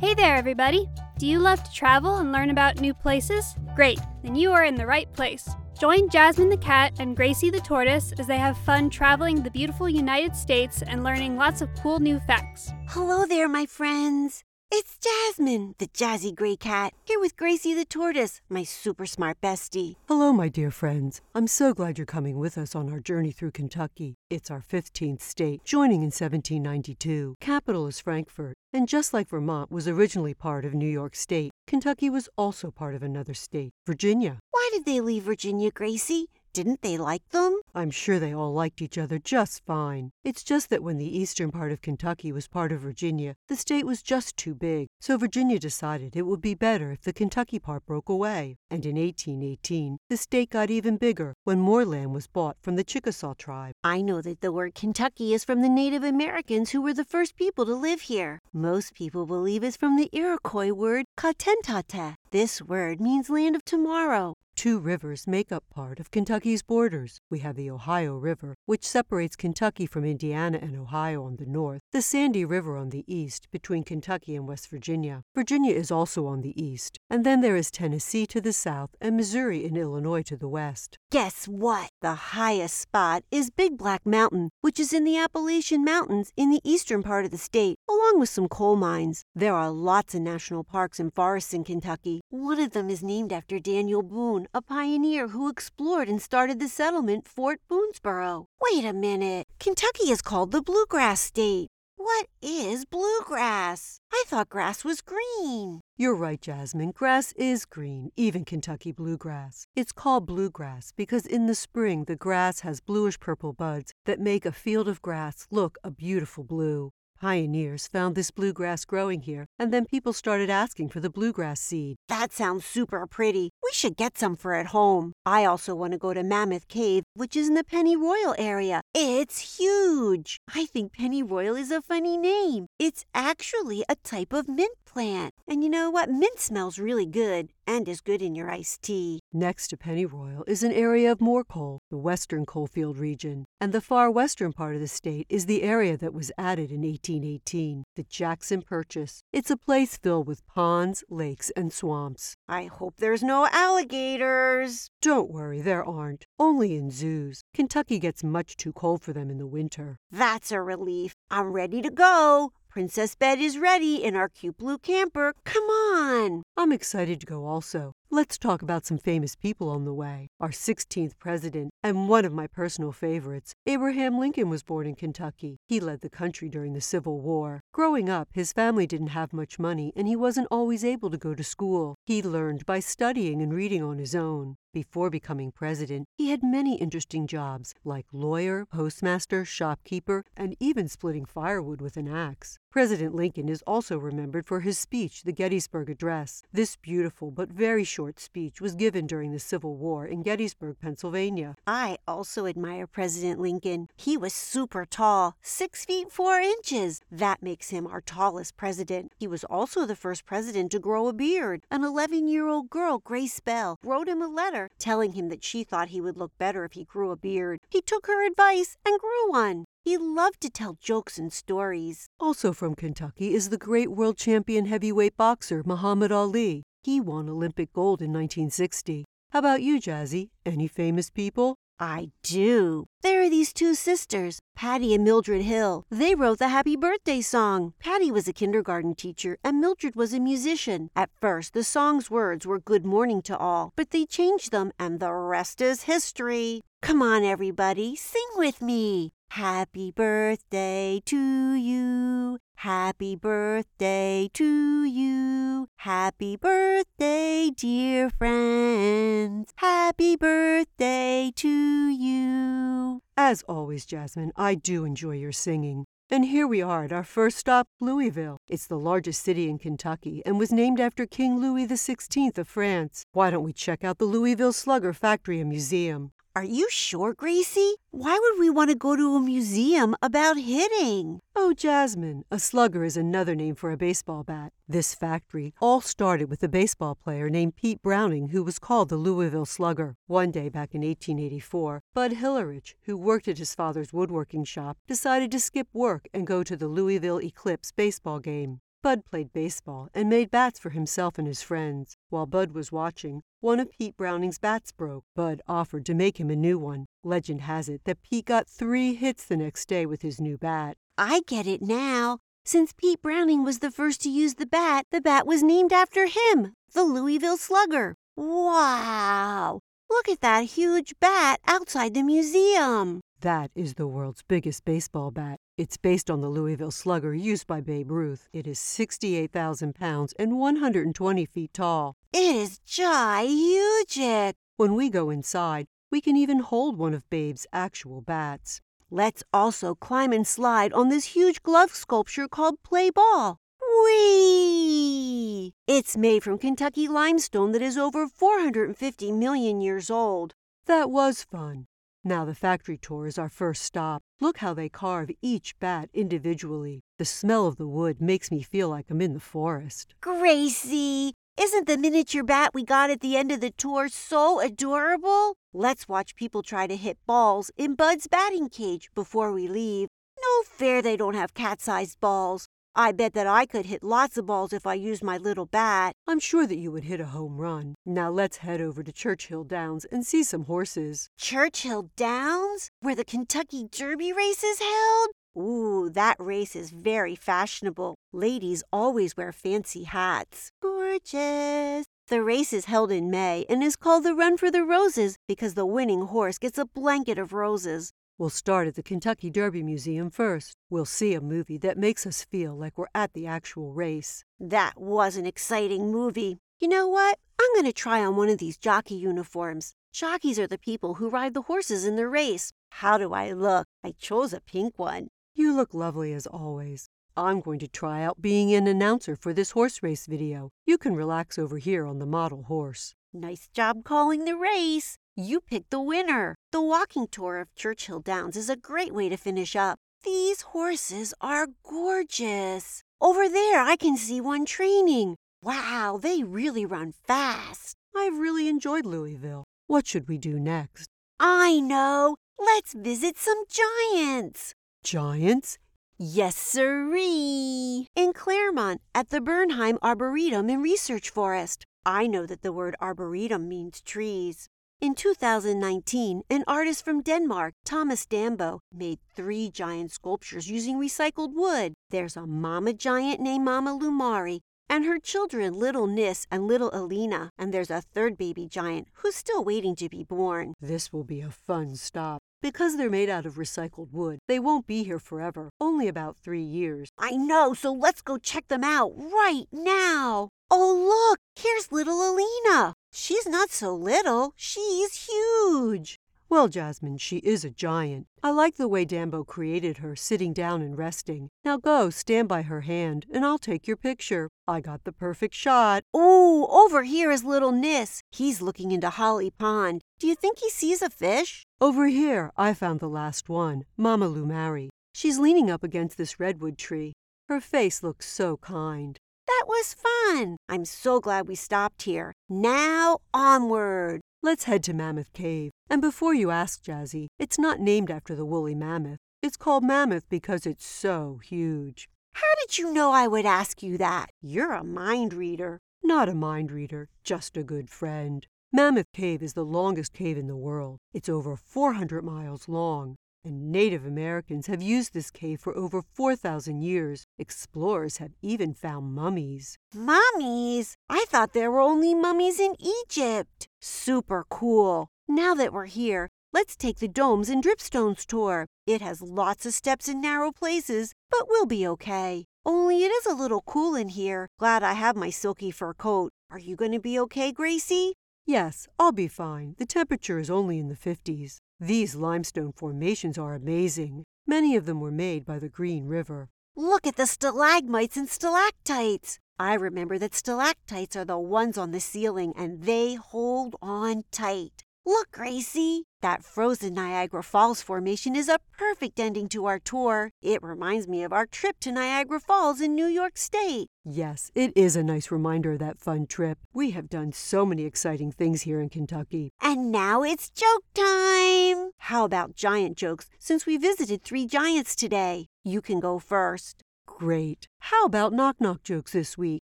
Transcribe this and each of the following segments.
Hey there, everybody! Do you love to travel and learn about new places? Great, then you are in the right place. Join Jasmine the cat and Gracie the tortoise as they have fun traveling the beautiful United States and learning lots of cool new facts. Hello there, my friends. It's Jasmine, the jazzy gray cat, here with Gracie the tortoise, my super smart bestie. Hello, my dear friends. I'm so glad you're coming with us on our journey through Kentucky. It's our 15th state, joining in 1792. Capital is Frankfort, and just like Vermont was originally part of New York State, Kentucky was also part of another state, Virginia. Why did they leave Virginia, Gracie? Didn't they like them? I'm sure they all liked each other just fine. It's just that when the eastern part of Kentucky was part of Virginia, the state was just too big. So Virginia decided it would be better if the Kentucky part broke away. And in 1818, the state got even bigger when more land was bought from the Chickasaw tribe. I know that the word Kentucky is from the Native Americans who were the first people to live here. Most people believe it's from the Iroquois word katentata. This word means land of tomorrow. Two rivers make up part of Kentucky's borders. We have the Ohio River, which separates Kentucky from Indiana and Ohio on the north, the Sandy River on the east, between Kentucky and West Virginia. Virginia is also on the east, and then there is Tennessee to the south and Missouri and Illinois to the west. Guess what? The highest spot is Big Black Mountain, which is in the Appalachian Mountains in the eastern part of the state, along with some coal mines. There are lots of national parks and forests in Kentucky. One of them is named after Daniel Boone, a pioneer who explored and started the settlement Fort Boonesborough. Wait a minute. Kentucky is called the Bluegrass State. What is bluegrass? I thought grass was green. You're right, Jasmine. Grass is green, even Kentucky bluegrass. It's called bluegrass because in the spring the grass has bluish purple buds that make a field of grass look a beautiful blue. Pioneers found this bluegrass growing here, and then people started asking for the bluegrass seed. That sounds super pretty. We should get some for at home. I also want to go to Mammoth Cave, which is in the Pennyroyal area. It's huge. I think Pennyroyal is a funny name. It's actually a type of mint plant. And you know what? Mint smells really good and is good in your iced tea. Next to Pennyroyal is an area of more coal, the western coalfield region, and the far western part of the state is the area that was added in 1818, the Jackson Purchase. It's a place filled with ponds, lakes, and swamps. I hope there's no alligators. Don't worry, there aren't. Only in zoos. Kentucky gets much too cold for them in the winter. That's a relief. I'm ready to go. Princess Bed is ready in our cute blue camper. Come on. I'm excited to go also. Let's talk about some famous people on the way. Our 16th president, and one of my personal favorites, Abraham Lincoln was born in Kentucky. He led the country during the Civil War. Growing up, his family didn't have much money and he wasn't always able to go to school. He learned by studying and reading on his own. Before becoming president, he had many interesting jobs like lawyer, postmaster, shopkeeper, and even splitting firewood with an axe. President Lincoln is also remembered for his speech, the Gettysburg Address. This beautiful but very short speech was given during the Civil War in Gettysburg, Pennsylvania. I also admire President Lincoln. He was super tall, six feet four inches. That makes him our tallest president. He was also the first president to grow a beard. An 11 year old girl, Grace Bell, wrote him a letter telling him that she thought he would look better if he grew a beard. He took her advice and grew one. He loved to tell jokes and stories. Also from Kentucky is the great world champion heavyweight boxer Muhammad Ali. He won Olympic gold in 1960. How about you, Jazzy? Any famous people? I do. There are these two sisters, Patty and Mildred Hill. They wrote the happy birthday song. Patty was a kindergarten teacher and Mildred was a musician. At first, the song's words were good morning to all, but they changed them and the rest is history. Come on, everybody, sing with me. Happy birthday to you. Happy birthday to you. Happy birthday, dear friends. Happy birthday to you. As always, Jasmine, I do enjoy your singing. And here we are at our first stop, Louisville. It's the largest city in Kentucky and was named after King Louis XVI of France. Why don't we check out the Louisville Slugger Factory and Museum? Are you sure, Gracie? Why would we want to go to a museum about hitting? Oh, Jasmine, a slugger is another name for a baseball bat. This factory all started with a baseball player named Pete Browning who was called the Louisville Slugger. One day back in 1884, Bud Hillerich, who worked at his father's woodworking shop, decided to skip work and go to the Louisville Eclipse baseball game. Bud played baseball and made bats for himself and his friends. While Bud was watching, one of Pete Browning's bats broke. Bud offered to make him a new one. Legend has it that Pete got three hits the next day with his new bat. I get it now. Since Pete Browning was the first to use the bat, the bat was named after him, the Louisville Slugger. Wow! Look at that huge bat outside the museum. That is the world's biggest baseball bat. It's based on the Louisville Slugger used by Babe Ruth. It is 68,000 pounds and 120 feet tall. It is gigantic. When we go inside, we can even hold one of Babe's actual bats. Let's also climb and slide on this huge glove sculpture called Play Ball. Whee! It's made from Kentucky limestone that is over 450 million years old. That was fun. Now the factory tour is our first stop. Look how they carve each bat individually. The smell of the wood makes me feel like I'm in the forest. Gracie, isn't the miniature bat we got at the end of the tour so adorable? Let's watch people try to hit balls in Bud's batting cage before we leave. No fair they don't have cat sized balls. I bet that I could hit lots of balls if I used my little bat. I'm sure that you would hit a home run. Now let's head over to Churchill Downs and see some horses. Churchill Downs? Where the Kentucky Derby race is held? Ooh, that race is very fashionable. Ladies always wear fancy hats. Gorgeous. The race is held in May and is called the Run for the Roses because the winning horse gets a blanket of roses. We'll start at the Kentucky Derby Museum first. We'll see a movie that makes us feel like we're at the actual race. That was an exciting movie. You know what? I'm going to try on one of these jockey uniforms. Jockeys are the people who ride the horses in the race. How do I look? I chose a pink one. You look lovely as always. I'm going to try out being an announcer for this horse race video. You can relax over here on the model horse. Nice job calling the race. You picked the winner. The walking tour of Churchill Downs is a great way to finish up. These horses are gorgeous. Over there, I can see one training. Wow, they really run fast. I've really enjoyed Louisville. What should we do next? I know. Let's visit some giants. Giants? Yes, sirree. In Clermont, at the Bernheim Arboretum and Research Forest. I know that the word arboretum means trees. In 2019, an artist from Denmark, Thomas Dambo, made three giant sculptures using recycled wood. There's a mama giant named Mama Loumari, and her children, Little Nis and Little Elina. And there's a third baby giant who's still waiting to be born. This will be a fun stop. Because they're made out of recycled wood, they won't be here forever, only about three years. I know, so let's go check them out right now. Oh, look, here's little Elina. She's not so little, she's huge. Well, Jasmine, she is a giant. I like the way Dambo created her, sitting down and resting. Now go, stand by her hand, and I'll take your picture. I got the perfect shot. Oh, over here is little Nis. He's looking into Holly Pond. Do you think he sees a fish? Over here, I found the last one, Mama Loumari. She's leaning up against this redwood tree. Her face looks so kind. That was fun. I'm so glad we stopped here. Now, onward. Let's head to Mammoth Cave. And before you ask, Jazzy, it's not named after the woolly mammoth. It's called Mammoth because it's so huge. How did you know I would ask you that? You're a mind reader. Not a mind reader, just a good friend. Mammoth Cave is the longest cave in the world. It's over 400 miles long and Native Americans have used this cave for over 4,000 years. Explorers have even found mummies. Mummies? I thought there were only mummies in Egypt. Super cool. Now that we're here, let's take the domes and dripstones tour. It has lots of steps and narrow places, but we'll be okay. Only it is a little cool in here. Glad I have my silky fur coat. Are you going to be okay, Gracie? Yes, I'll be fine. The temperature is only in the 50s. These limestone formations are amazing. Many of them were made by the Green River. Look at the stalagmites and stalactites. I remember that stalactites are the ones on the ceiling and they hold on tight. Look, Gracie, that frozen Niagara Falls formation is a perfect ending to our tour. It reminds me of our trip to Niagara Falls in New York State. Yes, it is a nice reminder of that fun trip. We have done so many exciting things here in Kentucky. And now it's joke time! How about giant jokes since we visited three giants today? You can go first. Great. How about knock knock jokes this week?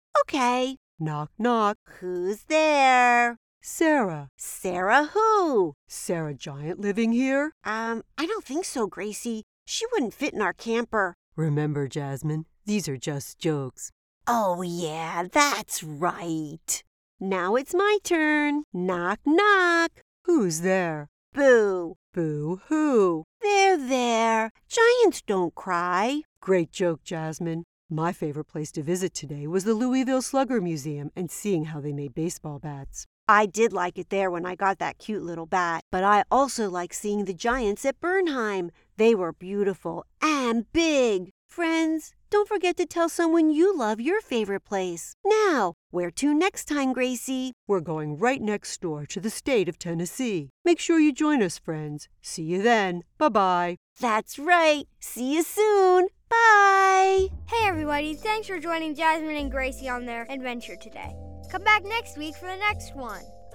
Okay. Knock knock. Who's there? Sarah. Sarah who? Sarah Giant living here? Um, I don't think so, Gracie. She wouldn't fit in our camper. Remember, Jasmine, these are just jokes. Oh, yeah, that's right. Now it's my turn. Knock, knock. Who's there? Boo. Boo hoo. There, there. Giants don't cry. Great joke, Jasmine. My favorite place to visit today was the Louisville Slugger Museum and seeing how they made baseball bats. I did like it there when I got that cute little bat, but I also like seeing the giants at Bernheim. They were beautiful and big. Friends, don't forget to tell someone you love your favorite place. Now, where to next time, Gracie? We're going right next door to the state of Tennessee. Make sure you join us, friends. See you then. Bye bye. That's right. See you soon. Bye. Hey, everybody. Thanks for joining Jasmine and Gracie on their adventure today. Come back next week for the next one.